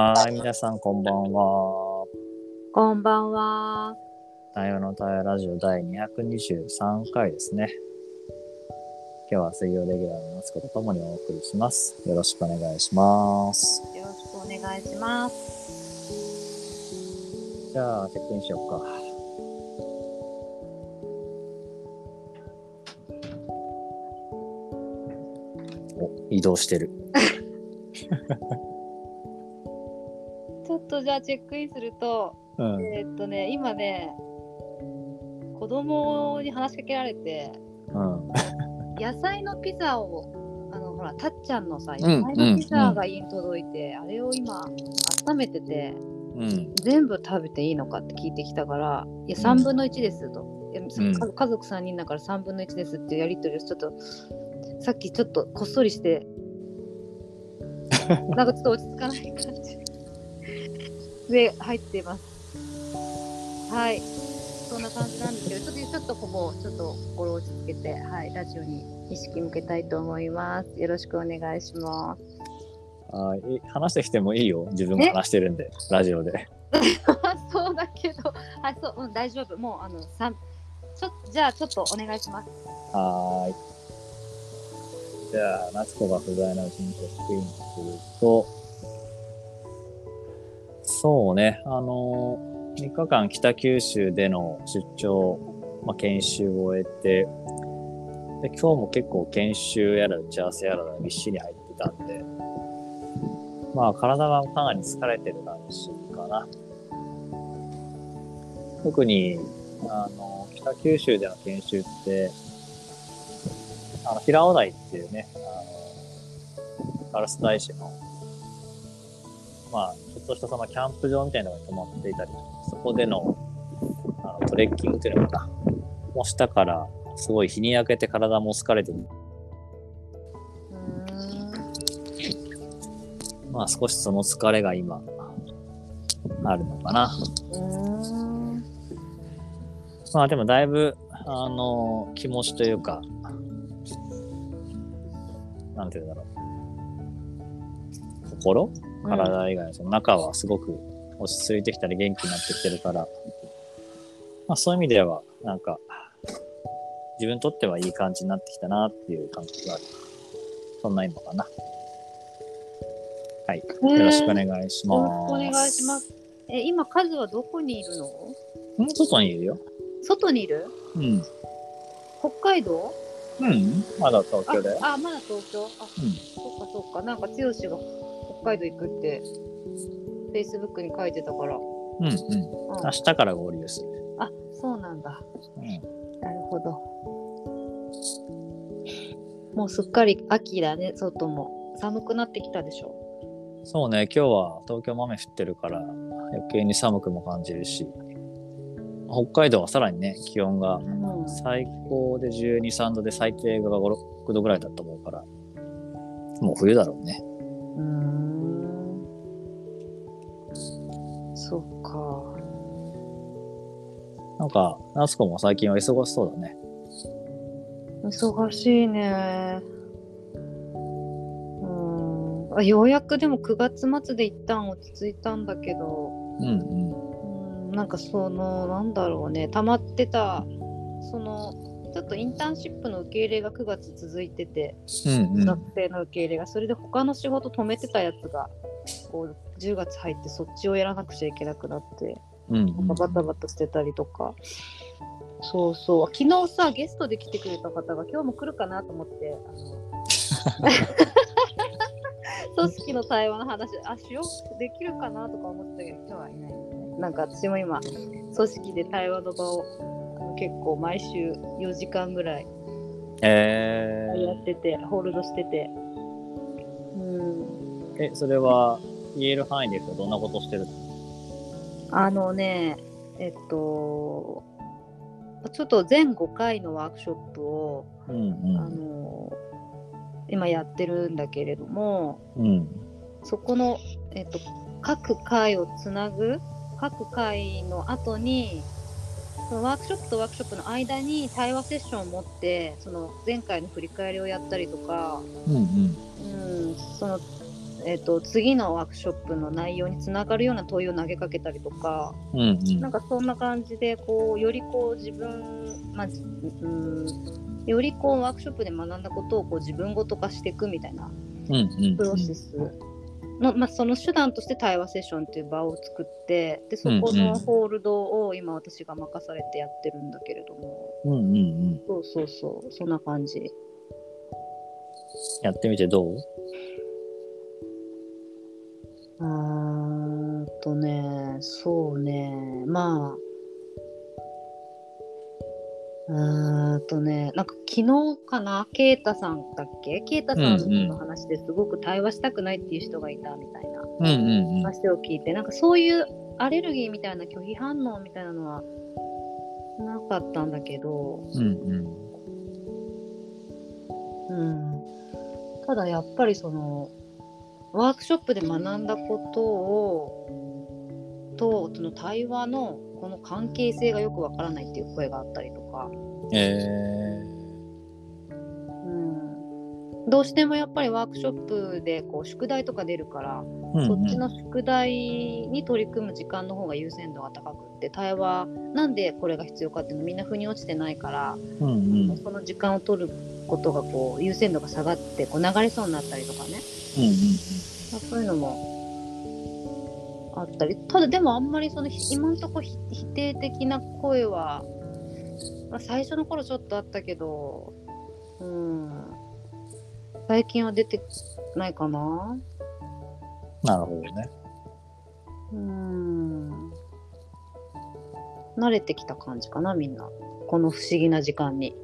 はい、皆さんこんばんは。こんばんは。対話の対話ラジオ第223回ですね。今日は水曜レギュラーの夏子とともにお送りします。よろしくお願いします。よろしくお願いします。じゃあ、チェックインしようか。お、移動してる。ちょっとじゃあチェックインすると、うん。えーっとね、今ね、子供に話しかけられて、うん。野菜のピザを、あの、ほら、たっちゃんのさ、ん野菜のピザが家に届いて、あれを今、温めてて、うん。全部食べていいのかって聞いてきたから、いや、3分の1ですと。家族3人だから3分の1ですっていうやり取りをちょっと、さっきちょっとこっそりして、なんかちょっと落ち着かない感じで入っています。はい。そんな感じなんですけど、ちょっとちょっとここ、ちょっと心落ち着けて、はい、ラジオに意識向けたいと思います。よろしくお願いします。はい、え話してきてもいいよ。自分が話してるんで、ラジオで。そうだけど、はい、そう、うん、大丈夫。もう、あの、三、ちょ、じゃあ、ちょっとお願いします。はーい。じゃあ、夏子が不在のうちにチェックインすると、そうね、あの、3日間北九州での出張、まあ、研修を終えて、で、今日も結構研修やら打ち合わせやらがびっしり入ってたんで、まあ、体はかなり疲れてる感じかな。特に、あの、北九州での研修って、あの、平尾台っていうね、あの、ガラス大使の、まあ、としたそのキャンプ場みたいなのが泊まっていたり、そこでの、あの、トレッキングっていうのかな、もうしたから、すごい日に焼けて体も疲れてる。まあ、少しその疲れが今、あるのかな。まあ、でもだいぶ、あの、気持ちというか、なんていうんだろう。心体以外のその中はすごく落ち着いてきたり元気になってきてるから、まあそういう意味では、なんか、自分にとってはいい感じになってきたなっていう感覚がある。そんな今かな。はい。よろしくお願いします。お願いします。え、今、カズはどこにいるの？ん外にいるよ。外にいる？うん。北海道？うん。まだ東京だよ。あ、あまだ東京あ、うん。そっかそっか。なんか、剛が北海道行くって、Facebook に書いてたから。うんうん。うん明日から合流する。あ、そうなんだ。うん。なるほど。もうすっかり秋だね、外も。寒くなってきたでしょ。そうね、今日は東京豆降ってるから余計に寒くも感じるし、北海道はさらにね、気温がうん。最高で12、3度で最低が5、6度ぐらいだと思うから、もう冬だろうね。うーん。なんか、夏子も最近は忙しそうだね。忙しいね。うん。あ、ようやくでも9月末で一旦落ち着いたんだけど、うんうん。うん、なんかその、なんだろうね、溜まってた、その、ちょっとインターンシップの受け入れが9月続いてて、うんうん。学生の受け入れが、それで他の仕事止めてたやつが、こう、10月入ってそっちをやらなくちゃいけなくなって、うんうんバタバタしてたりとか。そうそう。昨日さ、ゲストで来てくれた方が今日も来るかなと思って、あの 組織の対話の話、あ、しよう、できるかなとか思ってたけど、今日はいないね。なんか私も今、組織で対話の場を結構毎週4時間ぐらいえやってて、ホールドしてて。うん。ー、え、それは言える範囲で言うとどんなことしてるの？あのね、えっと、ちょっと全5回のワークショップを、うんあの今やってるんだけれどもうん。うん。そこの、えっと、各回をつなぐ各回の後にそのワークショップとワークショップの間に対話セッションを持ってその前回の振り返りをやったりとか、うんうん。うん、そのえー、と次のワークショップの内容につながるような問いを投げかけたりとか、うんうん。なんかそんな感じでこうよりこう自分、まあじうん、よりこうワークショップで学んだことをこう自分ごと化していくみたいな。プロセスの、まあ、その手段として対話セッションっていう場を作ってでそこのホールドを今私が任されてやってるんだけれども、うんうんうん。そうそうそうそんな感じ。やってみてどう？うーんとね、そうね、まあ、うーんとね、なんか昨日かな、ケイタさんだっけ？ケイタさんの話ですごく対話したくないっていう人がいたみたいな。話を聞いて、なんかそういうアレルギーみたいな拒否反応みたいなのはなかったんだけど、うんうん。うん、ただやっぱりそのワークショップで学んだことをとその対話のこの関係性がよくわからないっていう声があったりとか、えー。どうしてもやっぱりワークショップでこう宿題とか出るから、ー。そっちうんの宿題に取り組む時間の方が優先度が高くって対話なんでこれが必要かっていうのみんな腑に落ちてないから、うんうん。その時間を取ることがこう優先度が下がってこう流れそうになったりとかね、うんうんまあ、そういうのもあったりただでもあんまりそのひ今んとこひ否定的な声は、まあ、最初の頃ちょっとあったけどうん最近は出てないかな？なるほどね。うん。慣れてきた感じかなみんな。この不思議な時間に。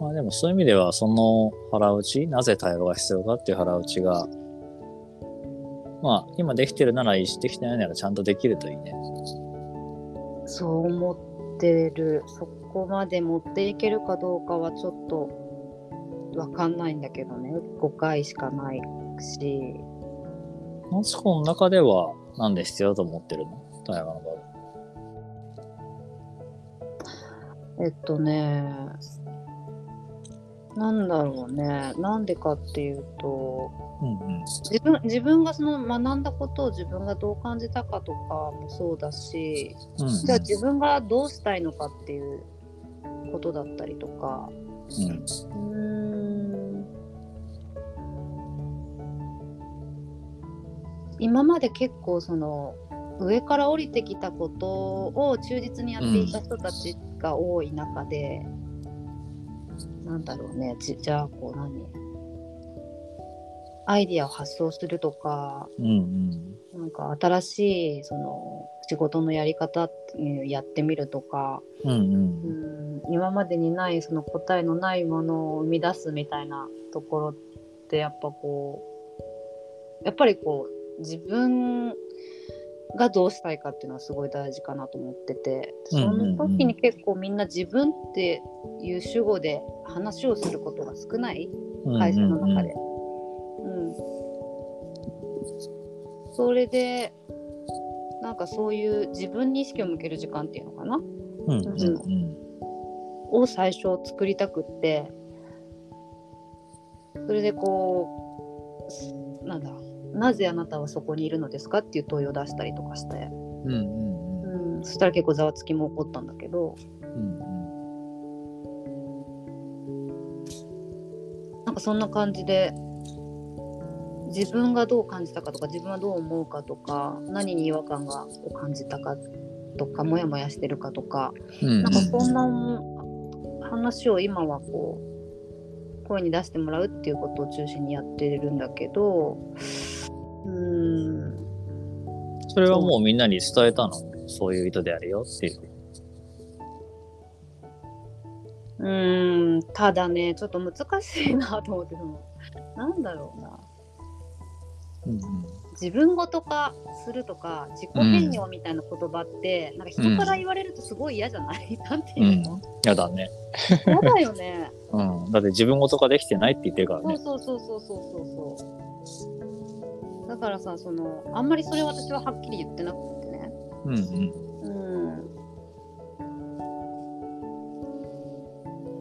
まあでもそういう意味では、その腹打ち、なぜ対話が必要かっていう腹打ちが、まあ今できてるならいいし、できてないならちゃんとできるといいね。そう思ってる。そこまで持っていけるかどうかはちょっとわかんないんだけどね。5回しかないし。マツコの中では、なんで必要だと思ってるの？対話の場を。えっとねなんだろうね。なんでかっていうとうんうん。自分自分がその学んだことを自分がどう感じたかとかもそうだしうんうん、じゃあ自分がどうしたいのかっていうことだったりとかうん今まで結構その上から降りてきたことを忠実にやっていた人たちが多い中で、なんだろうねじじゃあこう何？アイディアを発想するとかうんうん。なんか新しいその仕事のやり方やってみるとか、うんうん。うん今までにないその答えのないものを生み出すみたいなところってやっぱこうやっぱりこう自分がどうしたいかっていうのはすごい大事かなと思っててその時に結構みんな自分っていう主語で話をすることが少ない会社の中で。うんそれでなんかそういう自分に意識を向ける時間っていうのかなうんう。を最初作りたくってそれでこうすなんだなぜあなたはそこにいるのですかっていう問いを出したりとかして、うんうんうん。うん、そしたら結構ざわつきも起こったんだけどうんなんかそんな感じで自分がどう感じたかとか自分はどう思うかとか何に違和感がを感じたかとかモヤモヤしてるかとかうん。なんかそんな話を今はこう声に出してもらうっていうことを中心にやってるんだけどそれはもうみんなに伝えたの？そういう意図であるよっていう。うーんただねちょっと難しいなと思ってそのなんだろうなうん自分ごと化するとか自己変容みたいな言葉って、なんか人から言われるとすごい嫌じゃない、なんてうん。いうの、やだね。嫌だよね うん。だって自分ごとができてないって言ってるからね。そうそうそうそうそうそうそうだからさそのあんまりそれ私ははっきり言ってなくてねうんうん。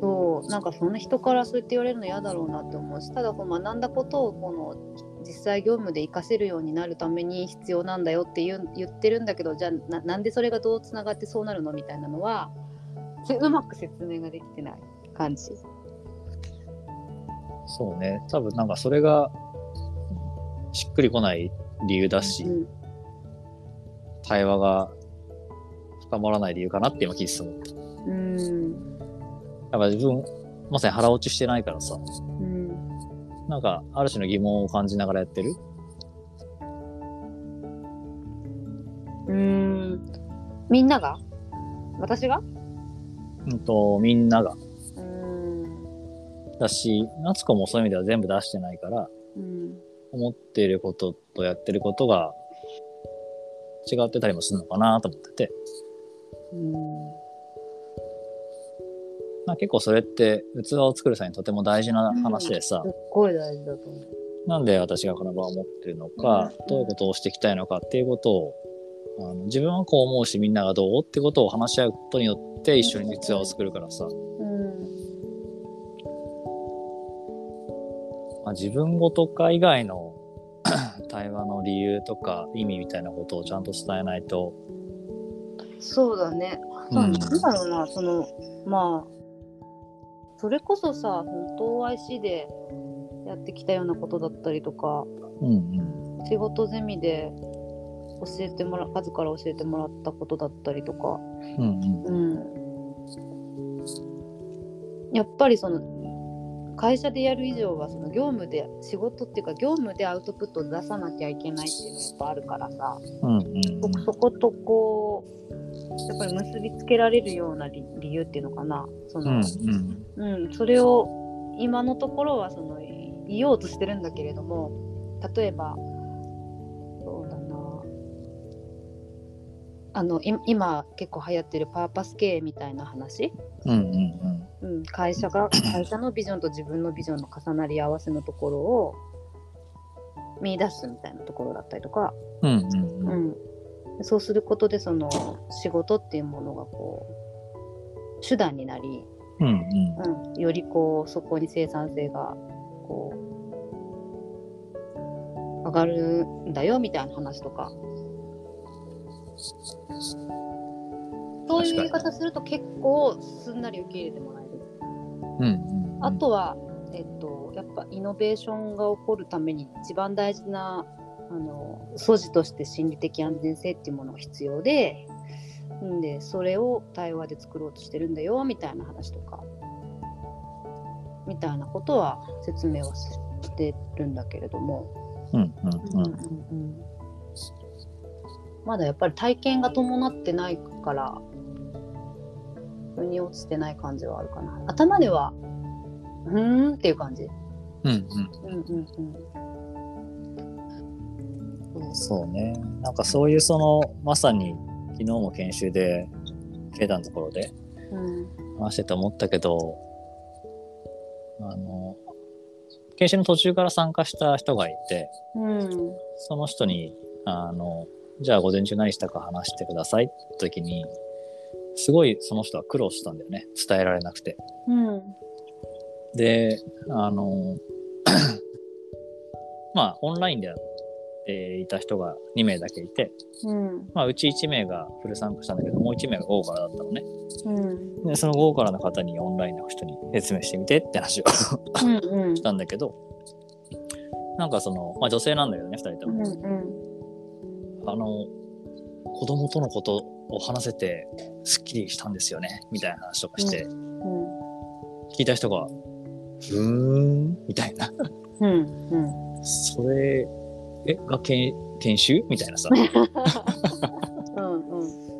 そうなんかそんな人からそう言って言われるの嫌だろうなって思うしただこう学んだことをこの実際業務で活かせるようになるために必要なんだよって言う言ってるんだけどじゃあななんでそれがどうつながってそうなるのみたいなのはうまく説明ができてない感じ。そうね。多分なんかそれがっくりこない理由だし、うん。対話が深まらない理由かなって今聞いてて思った。うん。やっぱ自分、まさに腹落ちしてないからさ、うん。なんかある種の疑問を感じながらやってる。うん。みんなが？私が？うんと、みんなが。うん。だし、夏子もそういう意味では全部出してないから、うん思っていることとやってることが違ってたりもするのかなと思ってて、うん。まあ、結構それって器を作る際にとても大事な話でさ、すっごい大事だと思う。なんで私がこの場を持ってるのか、うん。どういうことをしていきたいのかっていうことをあの自分はこう思うしみんながどうってことを話し合うことによって一緒に器を作るからさ、うんあ、自分語とか以外の 対話の理由とか意味みたいなことをちゃんと伝えないと、そうだね。うん。なんだろうな、そのまあそれこそさ本当 IC でやってきたようなことだったりとかうんうん。仕事ゼミで教えてもら数から教えてもらったことだったりとか、うんうん。うん、やっぱりその会社でやる以上はその業務で仕事っていうか業務でアウトプットを出さなきゃいけないっていうのがやっぱあるからさ、うんうんそそことこうやっぱり結びつけられるような理理由っていうのかな。その、うんうん。うん、それを今のところはその言おうとしてるんだけれども例えばそうだな。あのい今結構流行ってるパーパス経営みたいな話、うんうんうん、会社が会社のビジョンと自分のビジョンの重なり合わせのところを見出すみたいなところだったりとか、うんうんうん。うん、そうすることでその仕事っていうものがこう手段になり、うんうん。うん、よりこうそこに生産性がこう上がるんだよみたいな話とか。そういう言い方すると結構すんなり受け入れてもらえる。うんうん。あとは、えっと、やっぱイノベーションが起こるために一番大事なあの素地として心理的安全性っていうものが必要でんでそれを対話で作ろうとしてるんだよみたいな話とかみたいなことは説明はしてるんだけれども、うん。うんうんうん。まだやっぱり体験が伴ってないから腑に落ちてない感じはあるかな頭ではうーんっていう感じ。うんうんうんうんうん。そうね。なんかそういうその、まさに昨日も研修で、ケイタのところでうん話してて思ったけど、あの、研修の途中から参加した人がいて、うんその人に、あの、じゃあ午前中何したか話してくださいって時に、すごいその人は苦労したんだよね。伝えられなくて。うんで、あの、まあ、オンラインでやっていた人が2名だけいて、うんまあ、うち1名がフル参加したんだけど、もう1名が午後からだったのね。うんで、その午後からの方にオンラインの人に説明してみてって話をうんうんしたんだけど、なんかその、まあ女性なんだけどね、2人とうんも。うんあの、子供とのことを話せて、すっきりしたんですよね、みたいな話とかして、聞いた人が、ふーん、みたいな。うんうんそれ、え、が研研修？みたいなさ。うんうん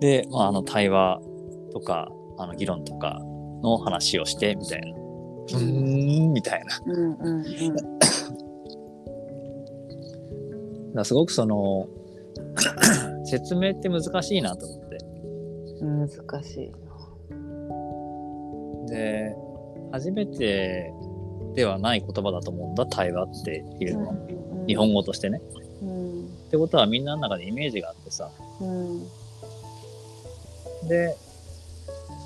で、まあ、あの、対話とか、あの、議論とかの話をして、みたいな。うーん、みたいな。うんうんだからすごくその、説明って難しいなと思って。うん難しい。で、初めてではない言葉だと思うんだ、対話っていうのは。日本語としてね。うんってことはみんなの中でイメージがあってさ。うんで、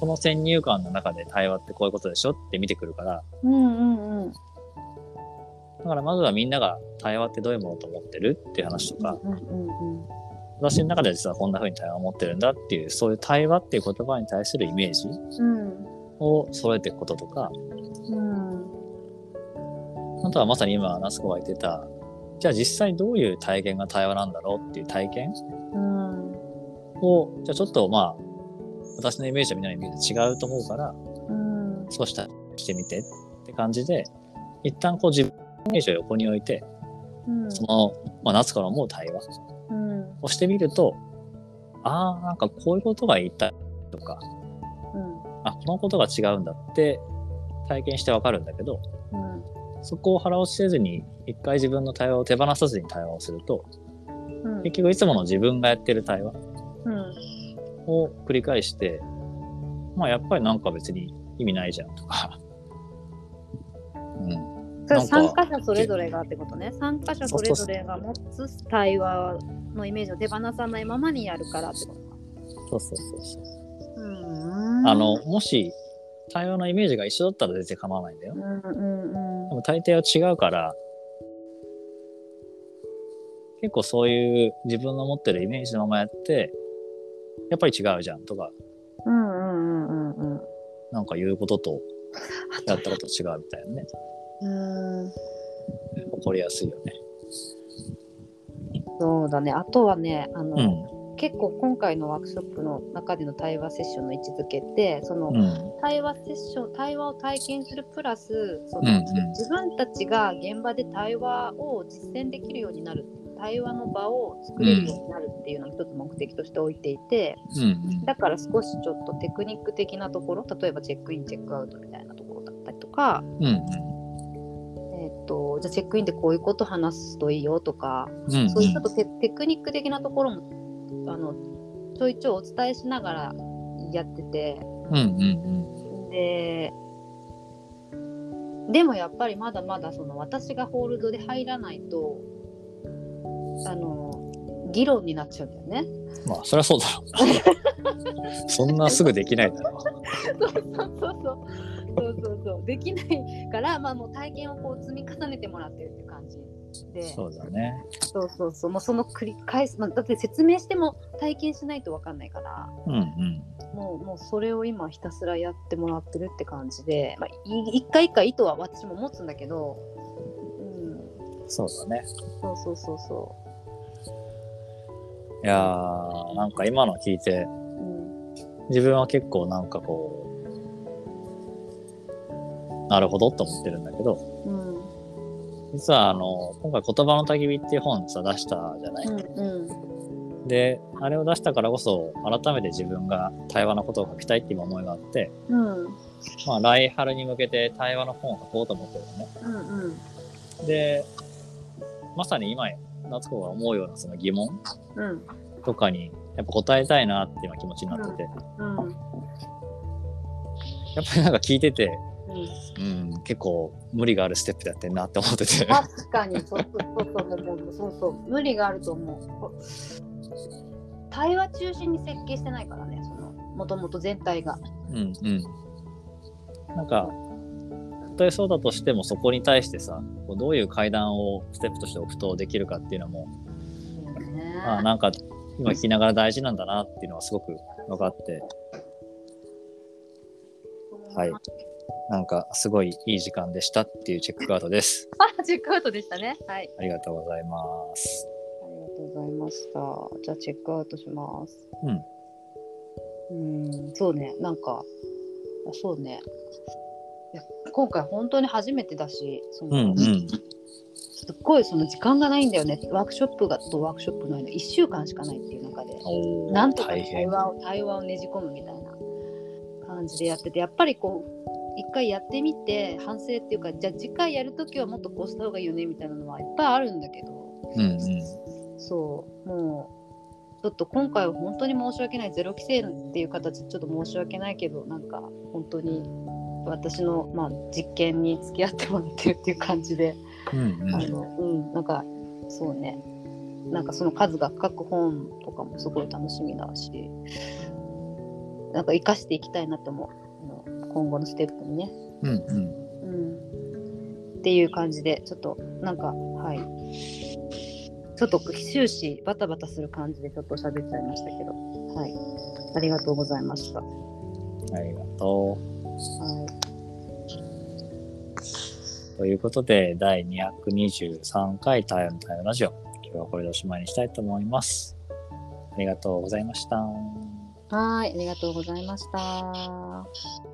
その先入観の中で対話ってこういうことでしょって見てくるから、うんうんうん。だからまずはみんなが対話ってどういうものと思ってるっていう話とか、うんうんうん。私の中では実はこんな風に対話を持ってるんだっていう、そういう対話っていう言葉に対するイメージうん。を揃えていくこととか、うん。あとはまさに今、夏子が言ってた、じゃあ実際どういう体験が対話なんだろうっていう体験うん。を、じゃあちょっとまあ、私のイメージはみんなのイメージと違うと思うから、うん。少ししてみてって感じで、一旦こう自分のイメージを横に置いて、うん。その、まあ、夏子の思う対話うん。をしてみると、ああ、なんかこういうことが言いたいとか、うん。あ、このことが違うんだって体験してわかるんだけど、うん。そこを腹落ちせずに、一回自分の対話を手放さずに対話をすると、うん。結局いつもの自分がやってる対話うん。を繰り返して、まあやっぱりなんか別に意味ないじゃんとか。うん。参加者それぞれがってことね。参加者それぞれが持つ対話のイメージを手放さないままにやるからってことか。そうそうそうそう。うん。あの、もし対話のイメージが一緒だったら全然構わないんだよう。んうんうんでも大抵は違うから、結構そういう自分の持ってるイメージのままやって、やっぱり違うじゃんとか、うんうんうんうんうん。なんか言うこととやったこと違うみたいなね。うん。起こりやすいよね。そうだね。あとはね、あの、うん。結構今回のワークショップの中での対話セッションの位置づけって、その、うん。対話セッション対話を体験するプラスその、うんうん自分たちが現場で対話を実践できるようになる対話の場を作れるようになるっていうのを一つ目的として置いていて、うん。だから少しちょっとテクニック的なところ例えばチェックインチェックアウトみたいなところだったりとか、うん。えー、とじゃあチェックインでこういうこと話すといいよとか、うん。そういうちょっとテテクニック的なところもあのちょいちょいお伝えしながらやってて。うん。うん。ででもやっぱりまだまだその私がホールドで入らないとあの議論になっちゃうんだよね。まあ、そりゃそうだろ。そんなすぐできないだろそうそうそうそうそうそうそうできないから、まあ、もう体験をこう積み重ねてもらってるっていう感じでう。そうだね。そうそうそうもうその繰り返す、まあ、だって説明しても体験しないと分かんないからうん。うん。もうもうそれを今ひたすらやってもらってるって感じで、まあ、い一回一回意図は私も持つんだけど、うん、そうだね。そうそうそうそいやー、なんか今の聞いて、う。うん自分は結構なんかこう、なるほどって思ってるんだけど、うん実はあの、今回言葉の焚き火っていう本さ出したじゃない、うんで、あれを出したからこそ、改めて自分が対話のことを書きたいっていう思いがあって、うんまあ来春に向けて対話の本を書こうと思ってるのね。うんうんで、まさに今、夏子が思うようなその疑問うんとかに、やっぱ答えたいなって今気持ちになってて、やうん。っぱりなんか聞いてて、うんうん、結構無理があるステップだってんなって思ってて。確かにそうそうそうそうもうそうそう無理があると思う対話中心に設計してないからねそのもともと全体がうんうん。なんか、たとえそうだとしてもそこに対してさ、どういう階段をステップとして置くとできるかっていうのも、ねあなんか今聞きながら大事なんだなっていうのはすごく分かって、はい。なんかすごいいい時間でしたっていうチェックアウトです。あチェックアウトでしたねはいありがとうございます。ありがとうございましたじゃあチェックアウトしますうん。うんそうねなんかあそうねいや今回本当に初めてだしその、うんうん。すっごいその時間がないんだよねワークショップがとワークショップの間1週間しかないっていう中でなんとか対。話を対話をねじ込むみたいな感じでやっててやっぱりこう一回やってみて反省っていうかじゃあ次回やるときはもっとこうした方がいいよねみたいなのはいっぱいあるんだけど。うんうん。そう。もうちょっと今回は本当に申し訳ないゼロ規制っていう形でちょっと申し訳ないけどなんか本当に私の、まあ、実験に付き合ってもらってるっていう感じで、うんうん。あのうんなんかそうね。なんかその数が書く本とかもすごい楽しみだしなんか生かしていきたいなと思う。あの今後のステップにね。うんうん。うん、っていう感じでちょっとなんかはいちょっと終始バタバタする感じでちょっと喋っちゃいましたけどはいありがとうございました。はありがとう。いということで、第223回太陽の太陽ラジオ。今日はこれでおしまいにしたいと思います。ありがとうございました。はい、ありがとうございました。